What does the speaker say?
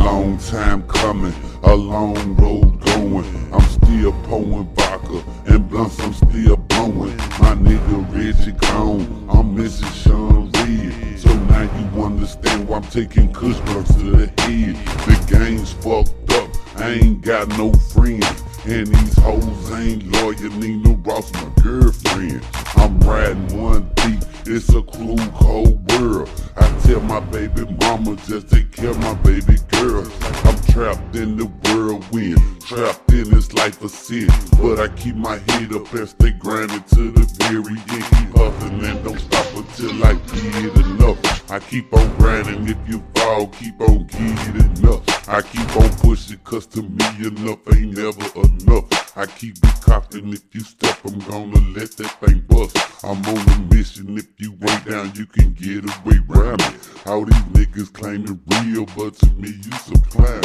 Long time coming, a long road going. I'm still pouring vodka and blunts I'm still blowing. My nigga Reggie gone, I'm missing Sean Reed. So now you understand why I'm taking kush to the head. The game's fucked up, I ain't got no friends. And these hoes ain't loyal, Nina Ross my girlfriend. I'm riding one deep, it's a cool cold world. My baby mama just take care my baby girl. I'm trapped in the whirlwind, trapped in this life of sin. But I keep my head up and stay grinding to the very end. Keep hustling and don't stop until I get enough. I keep on grinding, if you fall, keep on getting enough. I keep on pushing, cause to me enough ain't never enough. I keep it cocking, if you step, I'm gonna let that thing bust. I'm on a mission, if you way down, you can get away round me. All these niggas claiming real, but to me you some clown.